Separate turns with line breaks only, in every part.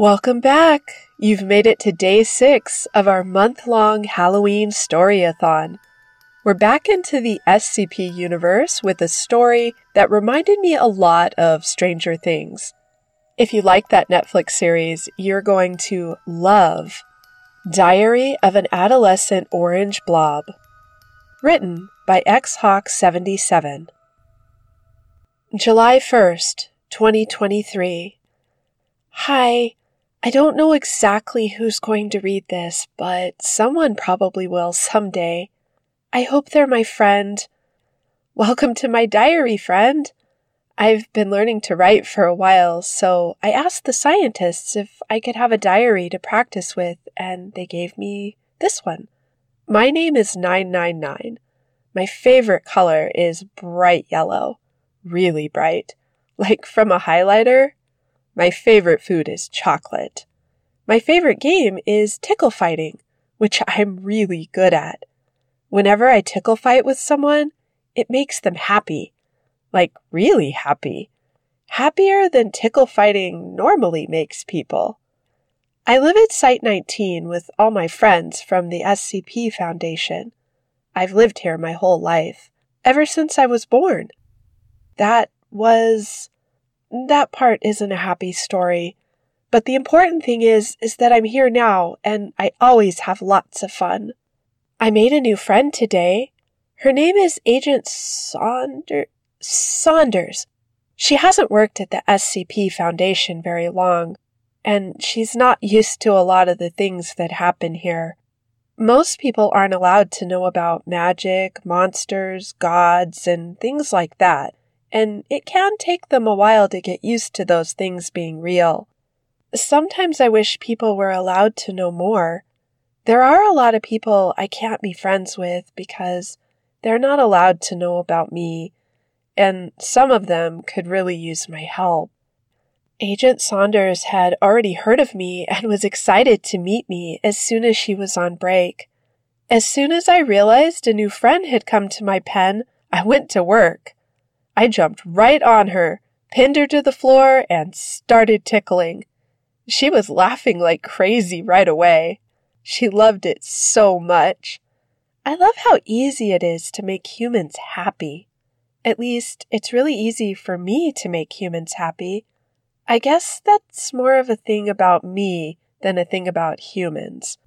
Welcome back! You've made it to day six of our month long Halloween Storyathon. We're back into the SCP universe with a story that reminded me a lot of Stranger Things. If you like that Netflix series, you're going to love Diary of an Adolescent Orange Blob. Written by XHawk77. July 1st, 2023. Hi. I don't know exactly who's going to read this, but someone probably will someday. I hope they're my friend. Welcome to my diary, friend. I've been learning to write for a while, so I asked the scientists if I could have a diary to practice with, and they gave me this one. My name is 999. My favorite color is bright yellow. Really bright. Like from a highlighter. My favorite food is chocolate. My favorite game is tickle fighting, which I'm really good at. Whenever I tickle fight with someone, it makes them happy like really happy. Happier than tickle fighting normally makes people. I live at Site 19 with all my friends from the SCP Foundation. I've lived here my whole life, ever since I was born. That was. That part isn't a happy story. But the important thing is, is that I'm here now and I always have lots of fun. I made a new friend today. Her name is Agent Saunders. Saunders. She hasn't worked at the SCP Foundation very long, and she's not used to a lot of the things that happen here. Most people aren't allowed to know about magic, monsters, gods, and things like that, and it can take them a while to get used to those things being real. Sometimes I wish people were allowed to know more. There are a lot of people I can't be friends with because they're not allowed to know about me and some of them could really use my help. Agent Saunders had already heard of me and was excited to meet me as soon as she was on break. As soon as I realized a new friend had come to my pen, I went to work. I jumped right on her, pinned her to the floor, and started tickling. She was laughing like crazy right away. She loved it so much. I love how easy it is to make humans happy. At least, it's really easy for me to make humans happy. I guess that's more of a thing about me than a thing about humans.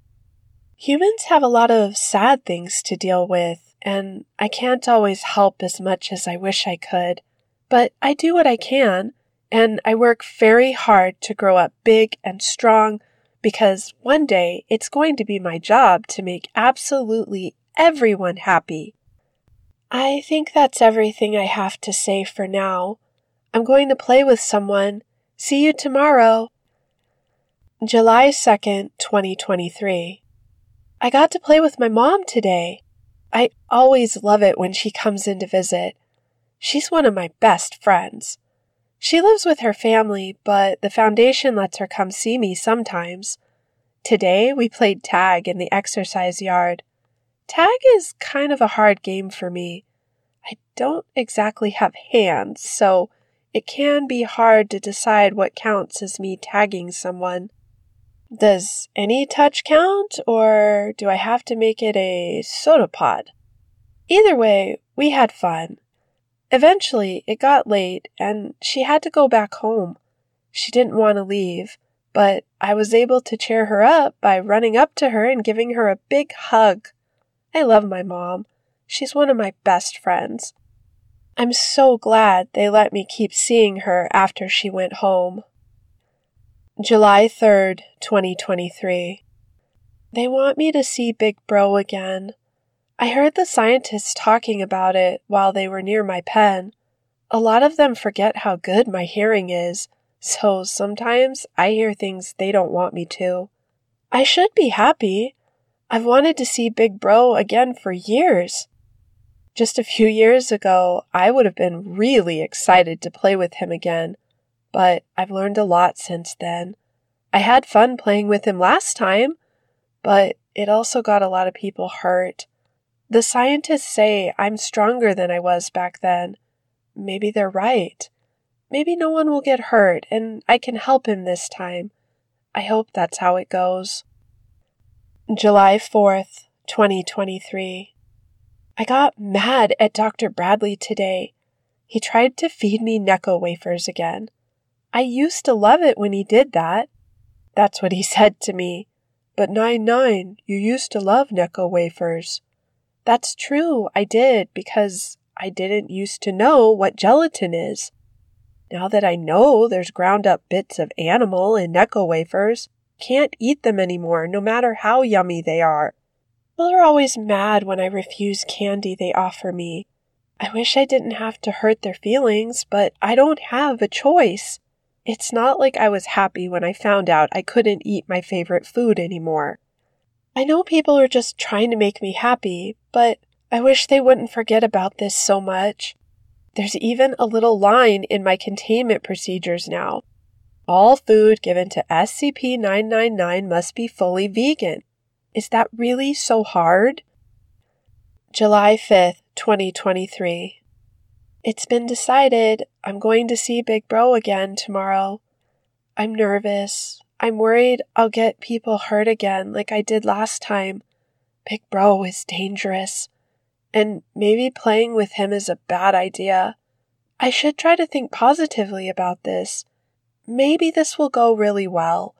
Humans have a lot of sad things to deal with, and I can't always help as much as I wish I could. But I do what I can, and I work very hard to grow up big and strong because one day it's going to be my job to make absolutely everyone happy. I think that's everything I have to say for now. I'm going to play with someone. See you tomorrow. July 2nd, 2023. I got to play with my mom today. I always love it when she comes in to visit. She's one of my best friends. She lives with her family, but the foundation lets her come see me sometimes. Today we played tag in the exercise yard. Tag is kind of a hard game for me. I don't exactly have hands, so it can be hard to decide what counts as me tagging someone. Does any touch count, or do I have to make it a pseudopod? Either way, we had fun. Eventually, it got late, and she had to go back home. She didn't want to leave, but I was able to cheer her up by running up to her and giving her a big hug. I love my mom. She's one of my best friends. I'm so glad they let me keep seeing her after she went home. July 3rd, 2023. They want me to see Big Bro again. I heard the scientists talking about it while they were near my pen. A lot of them forget how good my hearing is, so sometimes I hear things they don't want me to. I should be happy. I've wanted to see Big Bro again for years. Just a few years ago, I would have been really excited to play with him again, but I've learned a lot since then. I had fun playing with him last time, but it also got a lot of people hurt. The scientists say I'm stronger than I was back then. Maybe they're right. Maybe no one will get hurt and I can help him this time. I hope that's how it goes. July 4th, 2023. I got mad at Dr. Bradley today. He tried to feed me Necco wafers again. I used to love it when he did that. That's what he said to me. But nine nine, you used to love Necco wafers. That's true, I did, because I didn't used to know what gelatin is. Now that I know there's ground up bits of animal in Necco wafers, can't eat them anymore, no matter how yummy they are. People are always mad when I refuse candy they offer me. I wish I didn't have to hurt their feelings, but I don't have a choice. It's not like I was happy when I found out I couldn't eat my favorite food anymore. I know people are just trying to make me happy, but I wish they wouldn't forget about this so much. There's even a little line in my containment procedures now. All food given to SCP 999 must be fully vegan. Is that really so hard? July 5th, 2023. It's been decided I'm going to see Big Bro again tomorrow. I'm nervous. I'm worried I'll get people hurt again like I did last time. Big Bro is dangerous. And maybe playing with him is a bad idea. I should try to think positively about this. Maybe this will go really well.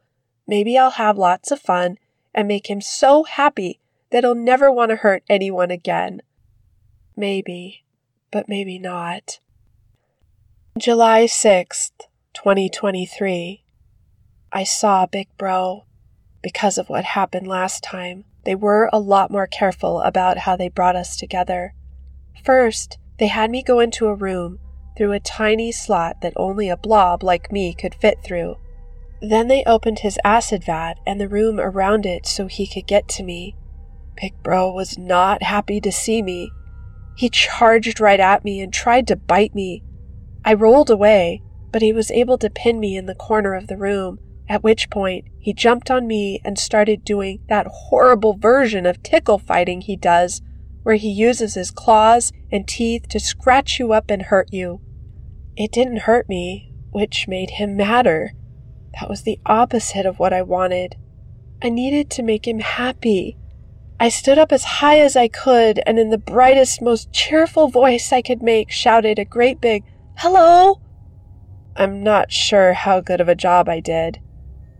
Maybe I'll have lots of fun and make him so happy that he'll never want to hurt anyone again. Maybe, but maybe not. July 6th, 2023. I saw Big Bro. Because of what happened last time, they were a lot more careful about how they brought us together. First, they had me go into a room through a tiny slot that only a blob like me could fit through. Then they opened his acid vat and the room around it so he could get to me. Big Bro was not happy to see me. He charged right at me and tried to bite me. I rolled away, but he was able to pin me in the corner of the room, at which point he jumped on me and started doing that horrible version of tickle fighting he does, where he uses his claws and teeth to scratch you up and hurt you. It didn't hurt me, which made him madder. That was the opposite of what I wanted. I needed to make him happy. I stood up as high as I could and in the brightest, most cheerful voice I could make shouted a great big, Hello! I'm not sure how good of a job I did.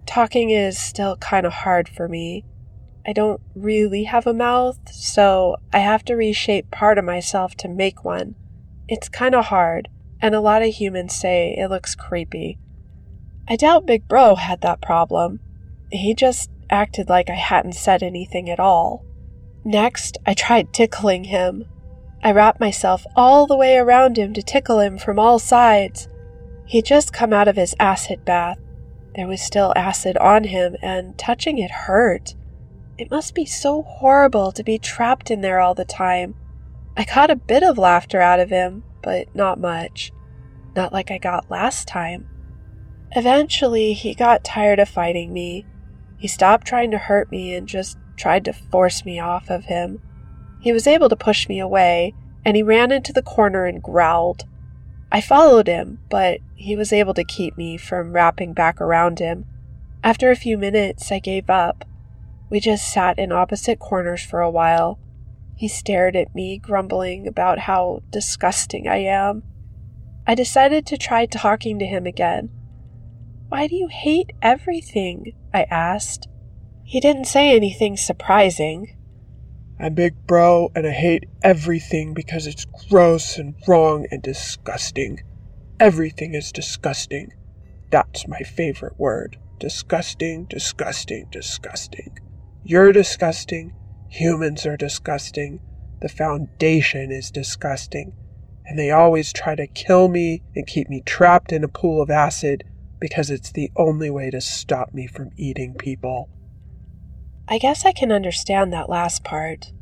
Talking is still kind of hard for me. I don't really have a mouth, so I have to reshape part of myself to make one. It's kind of hard, and a lot of humans say it looks creepy. I doubt Big Bro had that problem. He just acted like I hadn't said anything at all. Next, I tried tickling him. I wrapped myself all the way around him to tickle him from all sides. He'd just come out of his acid bath. There was still acid on him, and touching it hurt. It must be so horrible to be trapped in there all the time. I caught a bit of laughter out of him, but not much. Not like I got last time. Eventually, he got tired of fighting me. He stopped trying to hurt me and just tried to force me off of him. He was able to push me away, and he ran into the corner and growled. I followed him, but he was able to keep me from wrapping back around him. After a few minutes, I gave up. We just sat in opposite corners for a while. He stared at me, grumbling about how disgusting I am. I decided to try talking to him again. Why do you hate everything? I asked. He didn't say anything surprising.
I'm Big Bro, and I hate everything because it's gross and wrong and disgusting. Everything is disgusting. That's my favorite word. Disgusting, disgusting, disgusting. You're disgusting. Humans are disgusting. The Foundation is disgusting. And they always try to kill me and keep me trapped in a pool of acid because it's the only way to stop me from eating people.
I guess I can understand that last part.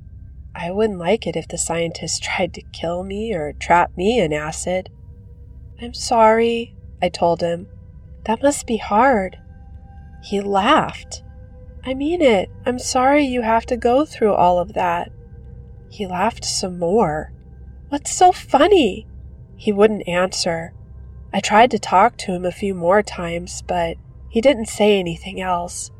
I wouldn't like it if the scientists tried to kill me or trap me in acid. I'm sorry, I told him. That must be hard. He laughed. I mean it. I'm sorry you have to go through all of that. He laughed some more. What's so funny? He wouldn't answer. I tried to talk to him a few more times, but He didn't say anything else.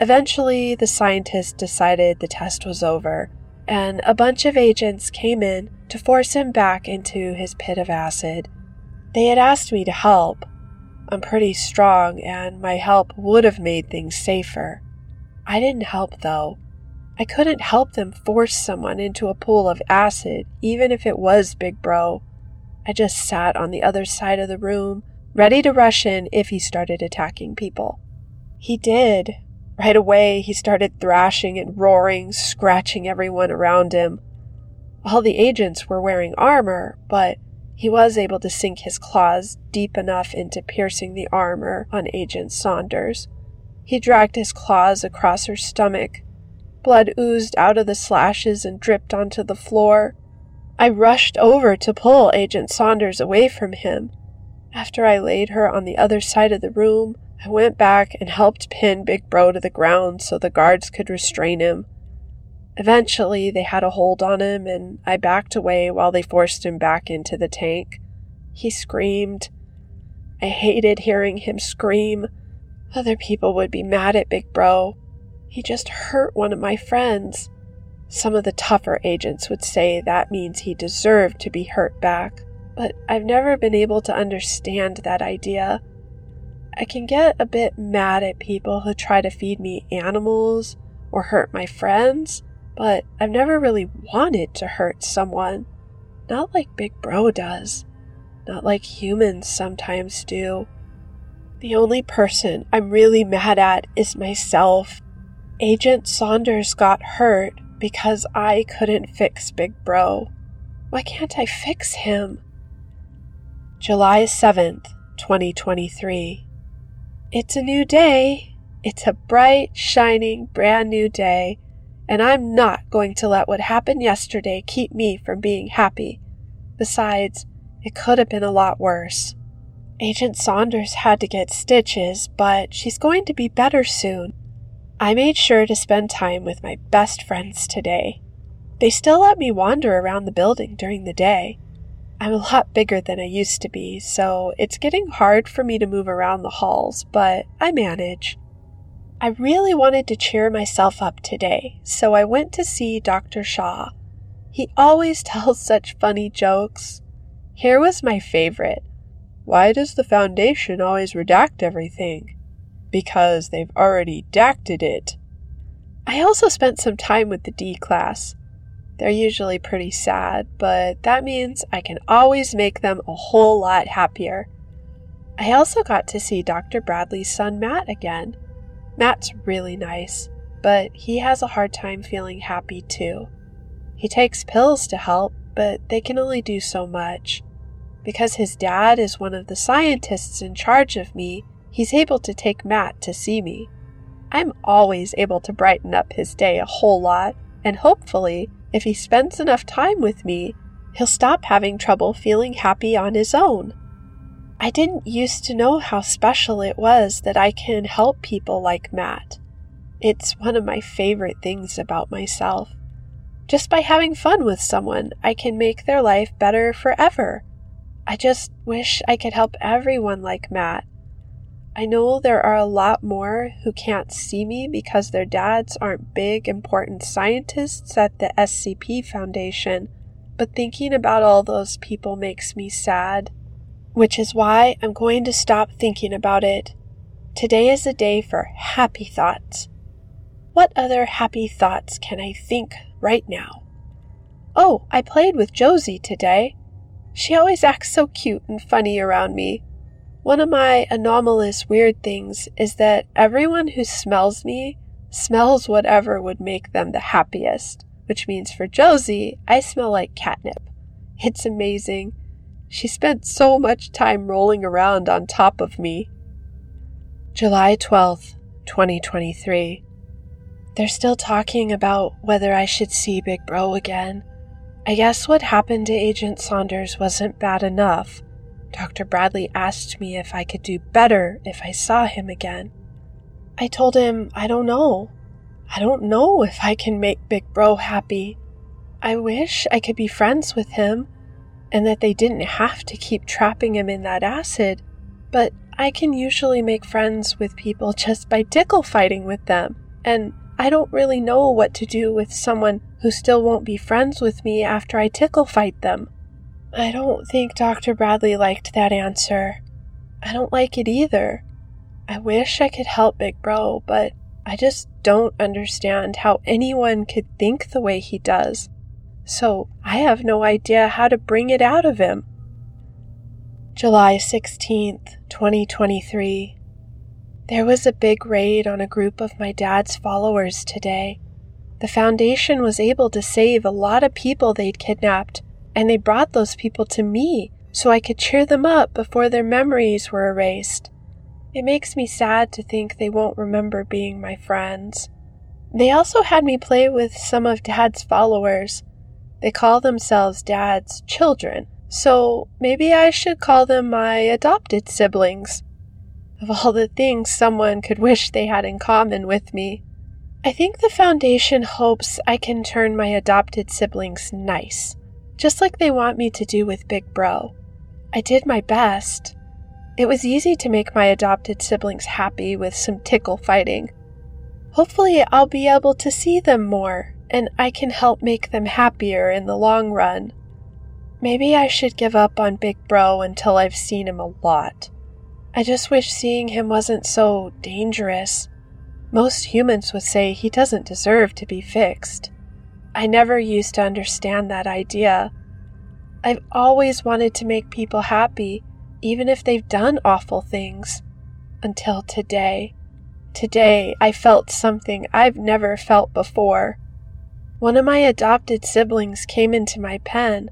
Eventually, the scientist decided the test was over, and a bunch of agents came in to force him back into his pit of acid. They had asked me to help. I'm pretty strong, and my help would have made things safer. I didn't help, though. I couldn't help them force someone into a pool of acid, even if it was Big Bro. I just sat on the other side of the room, ready to rush in if he started attacking people. He did. Right away, he started thrashing and roaring, scratching everyone around him. All the agents were wearing armor, but he was able to sink his claws deep enough into piercing the armor on Agent Saunders. He dragged his claws across her stomach, Blood oozed out of the slashes and dripped onto the floor. I rushed over to pull Agent Saunders away from him. After I laid her on the other side of the room, I went back and helped pin Big Bro to the ground so the guards could restrain him. Eventually, they had a hold on him, and I backed away while they forced him back into the tank. He screamed. I hated hearing him scream. Other people would be mad at Big Bro, he just hurt one of my friends. Some of the tougher agents would say that means he deserved to be hurt back, but I've never been able to understand that idea. I can get a bit mad at people who try to feed me animals or hurt my friends, but I've never really wanted to hurt someone. Not like Big Bro does. Not like humans sometimes do. The only person I'm really mad at is myself. Agent Saunders got hurt because I couldn't fix Big Bro. Why can't I fix him? July 7th, 2023. It's a new day. It's a bright, shining, brand new day, and I'm not going to let what happened yesterday keep me from being happy. Besides, it could have been a lot worse. Agent Saunders had to get stitches, but she's going to be better soon. I made sure to spend time with my best friends today. They still let me wander around the building during the day. I'm a lot bigger than I used to be, so it's getting hard for me to move around the halls, but I manage. I really wanted to cheer myself up today, so I went to see Dr. Shaw. He always tells such funny jokes. Here was my favorite. Why does the Foundation always redact everything? Because they've already dacted it. I also spent some time with the D class. They're usually pretty sad, but that means I can always make them a whole lot happier. I also got to see Dr. Bradley's son Matt again. Matt's really nice, but he has a hard time feeling happy too. He takes pills to help, but they can only do so much. Because his dad is one of the scientists in charge of me, he's able to take Matt to see me. I'm always able to brighten up his day a whole lot, and hopefully, if he spends enough time with me, he'll stop having trouble feeling happy on his own. I didn't used to know how special it was that I can help people like Matt. It's one of my favorite things about myself. Just by having fun with someone, I can make their life better forever. I just wish I could help everyone like Matt I know there are a lot more who can't see me because their dads aren't big, important scientists at the SCP Foundation, but thinking about all those people makes me sad. Which is why I'm going to stop thinking about it. Today is a day for happy thoughts. What other happy thoughts can I think right now? Oh, I played with Josie today. She always acts so cute and funny around me. One of my anomalous weird things is that everyone who smells me smells whatever would make them the happiest, which means for Josie, I smell like catnip. It's amazing. She spent so much time rolling around on top of me. July 12th, 2023. They're still talking about whether I should see Big Bro again. I guess what happened to Agent Saunders wasn't bad enough. Dr. Bradley asked me if I could do better if I saw him again. I told him I don't know. I don't know if I can make Big Bro happy. I wish I could be friends with him and that they didn't have to keep trapping him in that acid, but I can usually make friends with people just by tickle fighting with them, and I don't really know what to do with someone who still won't be friends with me after I tickle fight them. I don't think Dr. Bradley liked that answer. I don't like it either. I wish I could help Big Bro, but I just don't understand how anyone could think the way he does. So I have no idea how to bring it out of him. July 16th, 2023. There was a big raid on a group of my dad's followers today. The Foundation was able to save a lot of people they'd kidnapped, and they brought those people to me so I could cheer them up before their memories were erased. It makes me sad to think they won't remember being my friends. They also had me play with some of Dad's followers. They call themselves Dad's children, so maybe I should call them my adopted siblings of all the things someone could wish they had in common with me. I think the Foundation hopes I can turn my adopted siblings nice, just like they want me to do with Big Bro. I did my best. It was easy to make my adopted siblings happy with some tickle fighting. Hopefully, I'll be able to see them more, and I can help make them happier in the long run. Maybe I should give up on Big Bro until I've seen him a lot. I just wish seeing him wasn't so dangerous. Most humans would say he doesn't deserve to be fixed. I never used to understand that idea. I've always wanted to make people happy, even if they've done awful things. Until today. Today, I felt something I've never felt before. One of my adopted siblings came into my pen.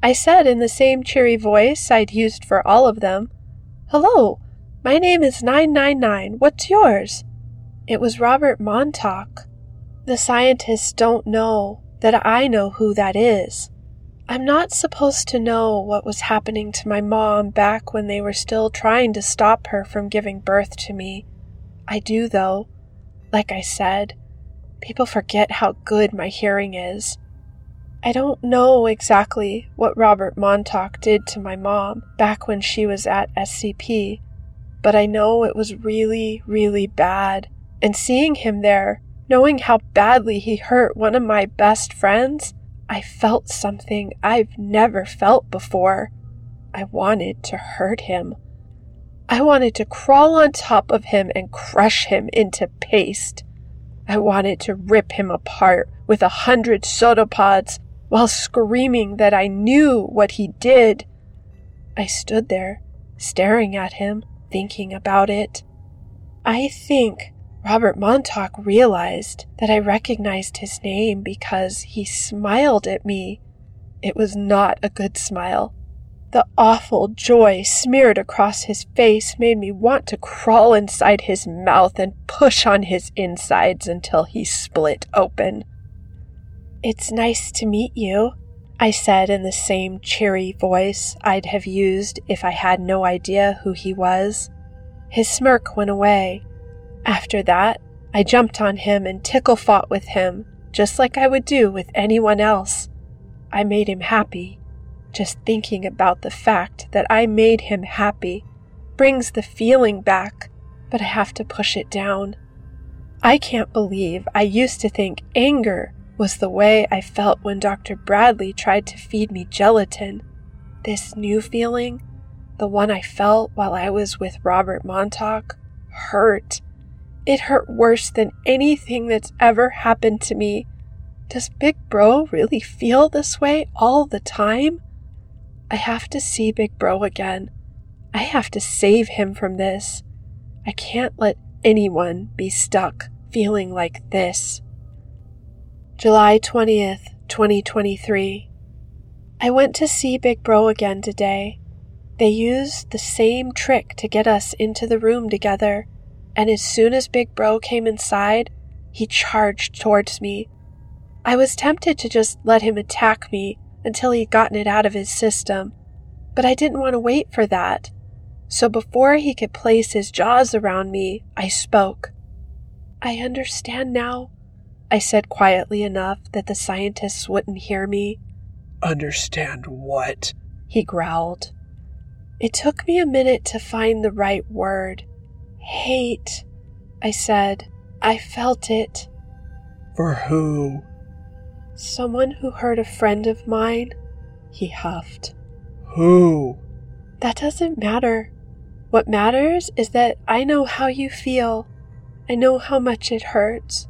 I said in the same cheery voice I'd used for all of them, Hello, my name is 999. What's yours? It was Robert Montauk. The scientists don't know that I know who that is. I'm not supposed to know what was happening to my mom back when they were still trying to stop her from giving birth to me. I do, though. Like I said, people forget how good my hearing is. I don't know exactly what Robert Montauk did to my mom back when she was at SCP, but I know it was really, really bad. And seeing him there, knowing how badly he hurt one of my best friends, I felt something I've never felt before. I wanted to hurt him. I wanted to crawl on top of him and crush him into paste. I wanted to rip him apart with a hundred pseudopods while screaming that I knew what he did. I stood there, staring at him, thinking about it. I think Robert Montauk realized that I recognized his name because he smiled at me. It was not a good smile. The awful joy smeared across his face made me want to crawl inside his mouth and push on his insides until he split open. It's nice to meet you, I said in the same cheery voice I'd have used if I had no idea who he was. His smirk went away. After that, I jumped on him and tickle fought with him, just like I would do with anyone else. I made him happy. Just thinking about the fact that I made him happy brings the feeling back, but I have to push it down. I can't believe I used to think anger was the way I felt when Dr. Bradley tried to feed me gelatin. This new feeling, the one I felt while I was with Robert Montauk, hurt. It hurt worse than anything that's ever happened to me. Does Big Bro really feel this way all the time? I have to see Big Bro again. I have to save him from this. I can't let anyone be stuck feeling like this. July 20th, 2023. I went to see Big Bro again today. They used the same trick to get us into the room together, and as soon as Big Bro came inside, he charged towards me. I was tempted to just let him attack me until he'd gotten it out of his system, but I didn't want to wait for that. So before he could place his jaws around me, I spoke. I understand now. I said quietly enough that the scientists wouldn't hear me.
Understand what?
He growled. It took me a minute to find the right word. Hate, I said. I felt it.
For who?
Someone who hurt a friend of mine, he huffed.
Who?
That doesn't matter. What matters is that I know how you feel. I know how much it hurts.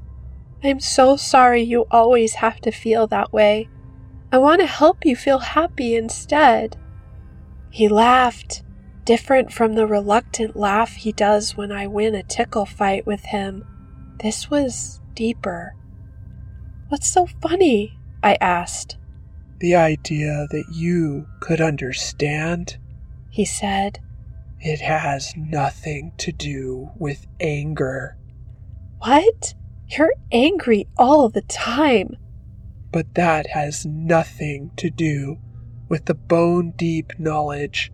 I'm so sorry you always have to feel that way. I want to help you feel happy instead. He laughed, different from the reluctant laugh he does when I win a tickle fight with him. This was deeper. What's so funny? I asked.
The idea that you could understand,
he said.
It has nothing to do with anger.
What? You're angry all the time.
But that has nothing to do with the bone deep knowledge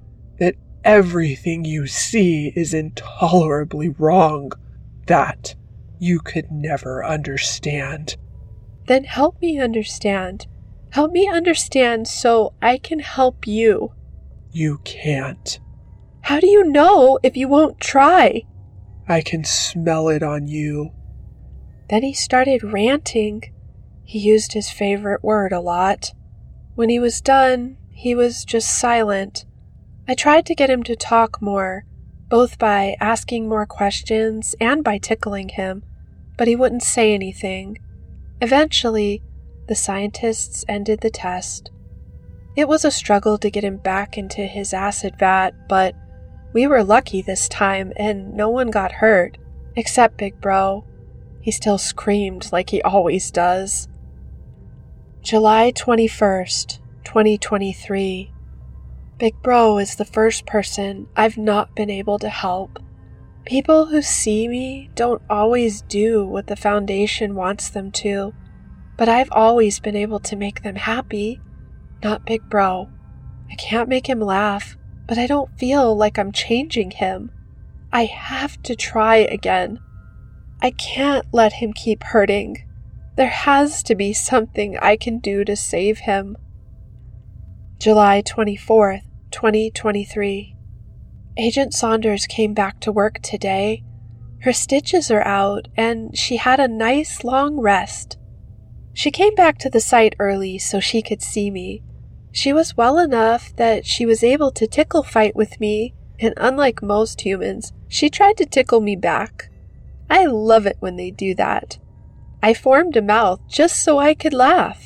everything you see is intolerably wrong. That you could never understand.
Then help me understand. Help me understand so I can help you.
You can't.
How do you know if you won't try?
I can smell it on you.
Then he started ranting. He used his favorite word a lot. When he was done, he was just silent. I tried to get him to talk more, both by asking more questions and by tickling him, but he wouldn't say anything. Eventually, the scientists ended the test. It was a struggle to get him back into his acid vat, but we were lucky this time and no one got hurt, except Big Bro. He still screamed like he always does. July 21st, 2023. Big Bro is the first person I've not been able to help. People who see me don't always do what the Foundation wants them to, but I've always been able to make them happy. Not Big Bro. I can't make him laugh, but I don't feel like I'm changing him. I have to try again. I can't let him keep hurting. There has to be something I can do to save him. July 24th, 2023. Agent Saunders came back to work today. Her stitches are out, and she had a nice long rest. She came back to the site early so she could see me. She was well enough that she was able to tickle fight with me, and unlike most humans, she tried to tickle me back. I love it when they do that. I formed a mouth just so I could laugh.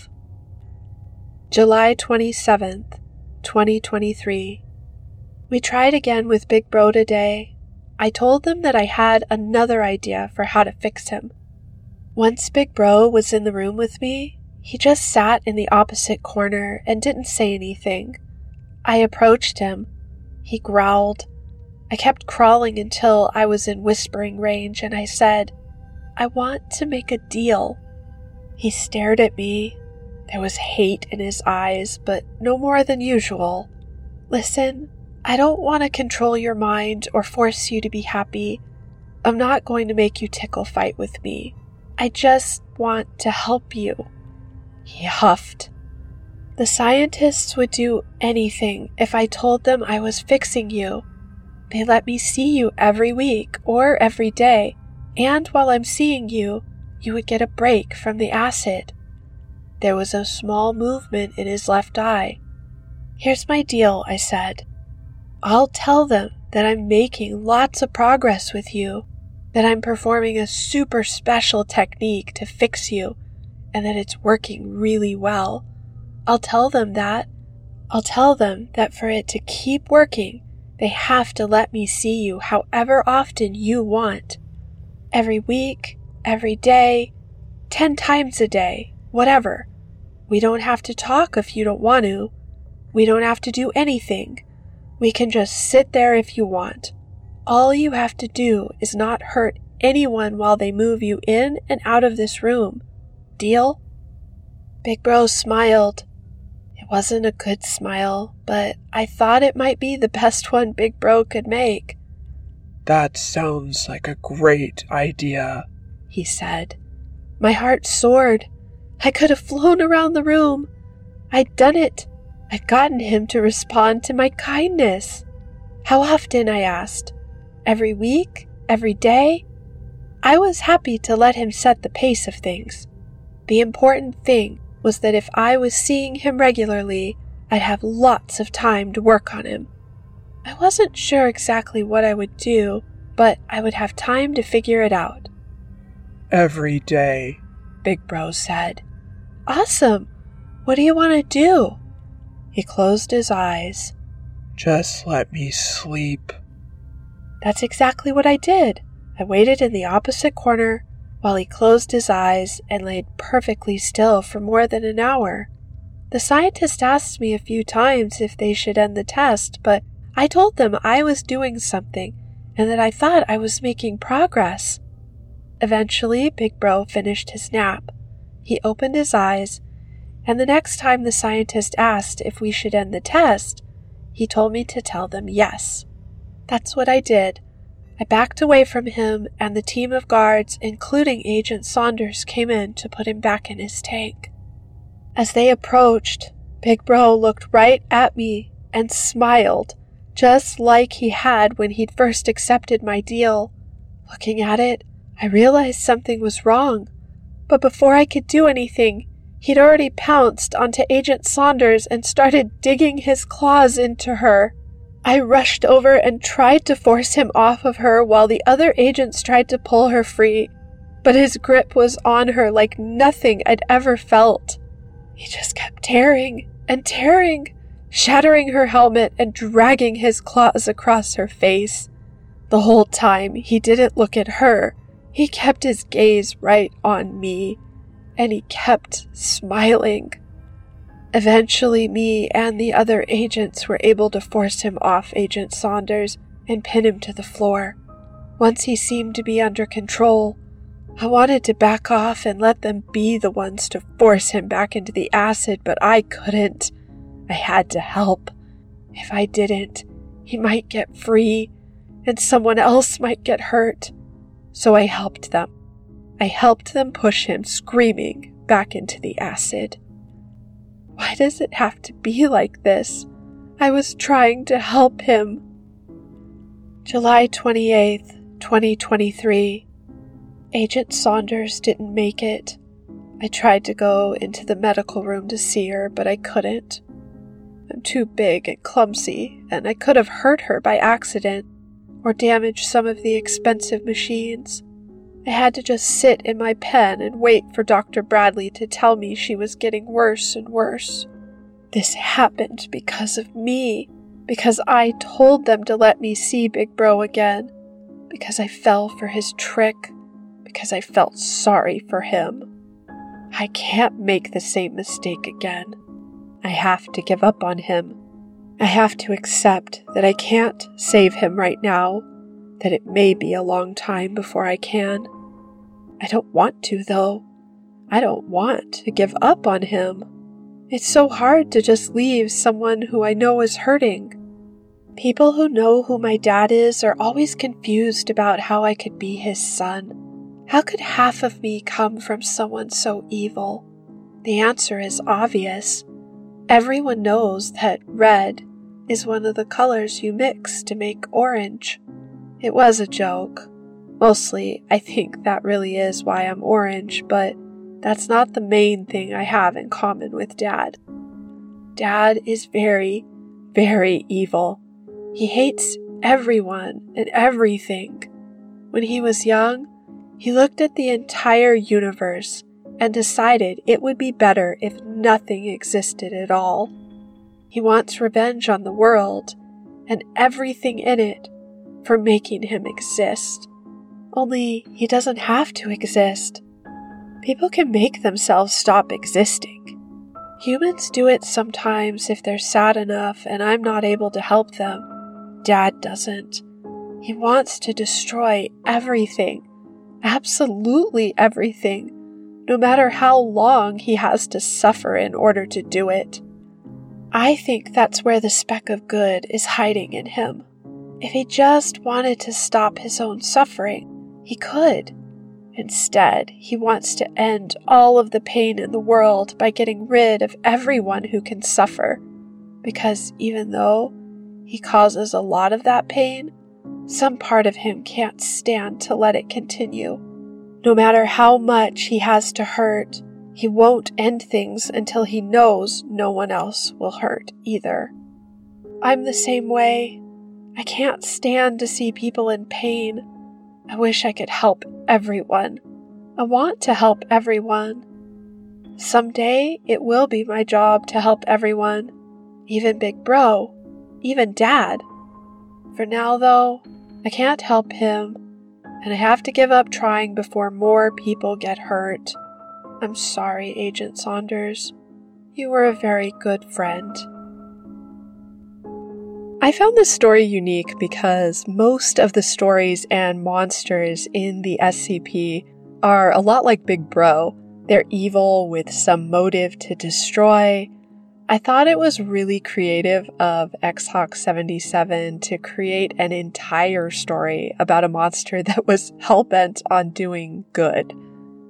July 27th, 2023. We tried again with Big Bro today. I told them that I had another idea for how to fix him. Once Big Bro was in the room with me, he just sat in the opposite corner and didn't say anything. I approached him. He growled I kept crawling until I was in whispering range and I said, I want to make a deal. He stared at me. There was hate in his eyes, but no more than usual. Listen, I don't want to control your mind or force you to be happy. I'm not going to make you tickle fight with me. I just want to help you. He huffed. The scientists would do anything if I told them I was fixing you. They let me see you every week or every day, and while I'm seeing you, you would get a break from the acid. There was a small movement in his left eye. Here's my deal, I said. I'll tell them that I'm making lots of progress with you, that I'm performing a super special technique to fix you, and that it's working really well. I'll tell them that. I'll tell them that for it to keep working, they have to let me see you however often you want. Every week, every day, ten times a day, whatever. We don't have to talk if you don't want to. We don't have to do anything. We can just sit there if you want. All you have to do is not hurt anyone while they move you in and out of this room. Deal? Big Bro smiled It wasn't a good smile, but I thought it might be the best one Big Bro could make.
That sounds like a great idea,
he said. My heart soared. I could have flown around the room. I'd done it. I'd gotten him to respond to my kindness. How often? I asked. Every week? Every day? I was happy to let him set the pace of things. The important thing was that if I was seeing him regularly, I'd have lots of time to work on him. I wasn't sure exactly what I would do, but I would have time to figure it out.
Every day,
Big Bro said. Awesome! What do you want to do? He closed his eyes.
Just let me sleep.
That's exactly what I did. I waited in the opposite corner while he closed his eyes and laid perfectly still for more than an hour. The scientist asked me a few times if they should end the test, but I told them I was doing something and that I thought I was making progress. Eventually, Big Bro finished his nap. He opened his eyes, and the next time the scientist asked if we should end the test, he told me to tell them yes. That's what I did. I backed away from him, and the team of guards, including Agent Saunders, came in to put him back in his tank. As they approached, Big Bro looked right at me and smiled, just like he had when he'd first accepted my deal. Looking at it, I realized something was wrong. But before I could do anything, he'd already pounced onto Agent Saunders and started digging his claws into her. I rushed over and tried to force him off of her while the other agents tried to pull her free, but his grip was on her like nothing I'd ever felt. He just kept tearing and tearing, shattering her helmet and dragging his claws across her face. The whole time, he didn't look at her. He kept his gaze right on me, and he kept smiling. Eventually, me and the other agents were able to force him off Agent Saunders and pin him to the floor. Once he seemed to be under control, I wanted to back off and let them be the ones to force him back into the acid, but I couldn't. I had to help. If I didn't, he might get free, and someone else might get hurt. So I helped them. I helped them push him, screaming, back into the acid. Why does it have to be like this? I was trying to help him. July 28th, 2023. Agent Saunders didn't make it. I tried to go into the medical room to see her, but I couldn't. I'm too big and clumsy, and I could have hurt her by accident or damage some of the expensive machines. I had to just sit in my pen and wait for Dr. Bradley to tell me she was getting worse and worse. This happened because of me, because I told them to let me see Big Bro again, because I fell for his trick, because I felt sorry for him. I can't make the same mistake again. I have to give up on him. I have to accept that I can't save him right now that it may be a long time before I can. I don't want to, though. I don't want to give up on him. It's so hard to just leave someone who I know is hurting. People who know who my dad is are always confused about how I could be his son. How could half of me come from someone so evil? The answer is obvious. Everyone knows that red is one of the colors you mix to make orange. It was a joke. Mostly, I think that really is why I'm orange, but that's not the main thing I have in common with Dad. Dad is very, very evil. He hates everyone and everything. When he was young, he looked at the entire universe and decided it would be better if nothing existed at all. He wants revenge on the world and everything in it for making him exist. Only he doesn't have to exist. People can make themselves stop existing. Humans do it sometimes if they're sad enough and I'm not able to help them. Dad doesn't. He wants to destroy everything. Absolutely everything. No matter how long he has to suffer in order to do it. I think that's where the speck of good is hiding in him. If he just wanted to stop his own suffering, he could. Instead, he wants to end all of the pain in the world by getting rid of everyone who can suffer. Because even though he causes a lot of that pain, some part of him can't stand to let it continue. No matter how much he has to hurt, he won't end things until he knows no one else will hurt either. I'm the same way. I can't stand to see people in pain. I wish I could help everyone. I want to help everyone. Someday it will be my job to help everyone, even Big Bro, even Dad. For now, though, I can't help him, and I have to give up trying before more people get hurt. I'm sorry, Agent Saunders. You were a very good friend. I found this story unique because most of the stories and monsters in the SCP are a lot like Big Bro. They're evil with some motive to destroy. I thought it was really creative of XHawk77 to create an entire story about a monster that was hell-bent on doing good.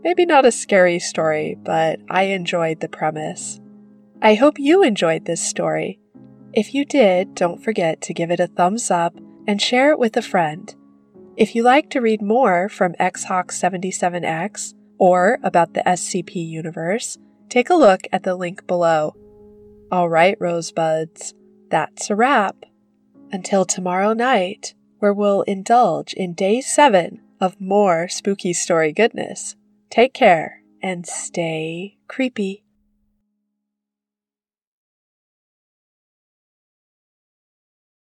Maybe not a scary story, but I enjoyed the premise. I hope you enjoyed this story. If you did, don't forget to give it a thumbs up and share it with a friend. If you like to read more from XHawk77X or about the SCP universe, take a look at the link below. All right, Rosebuds, that's a wrap. Until tomorrow night, where we'll indulge in day seven of more spooky story goodness. Take care and stay creepy.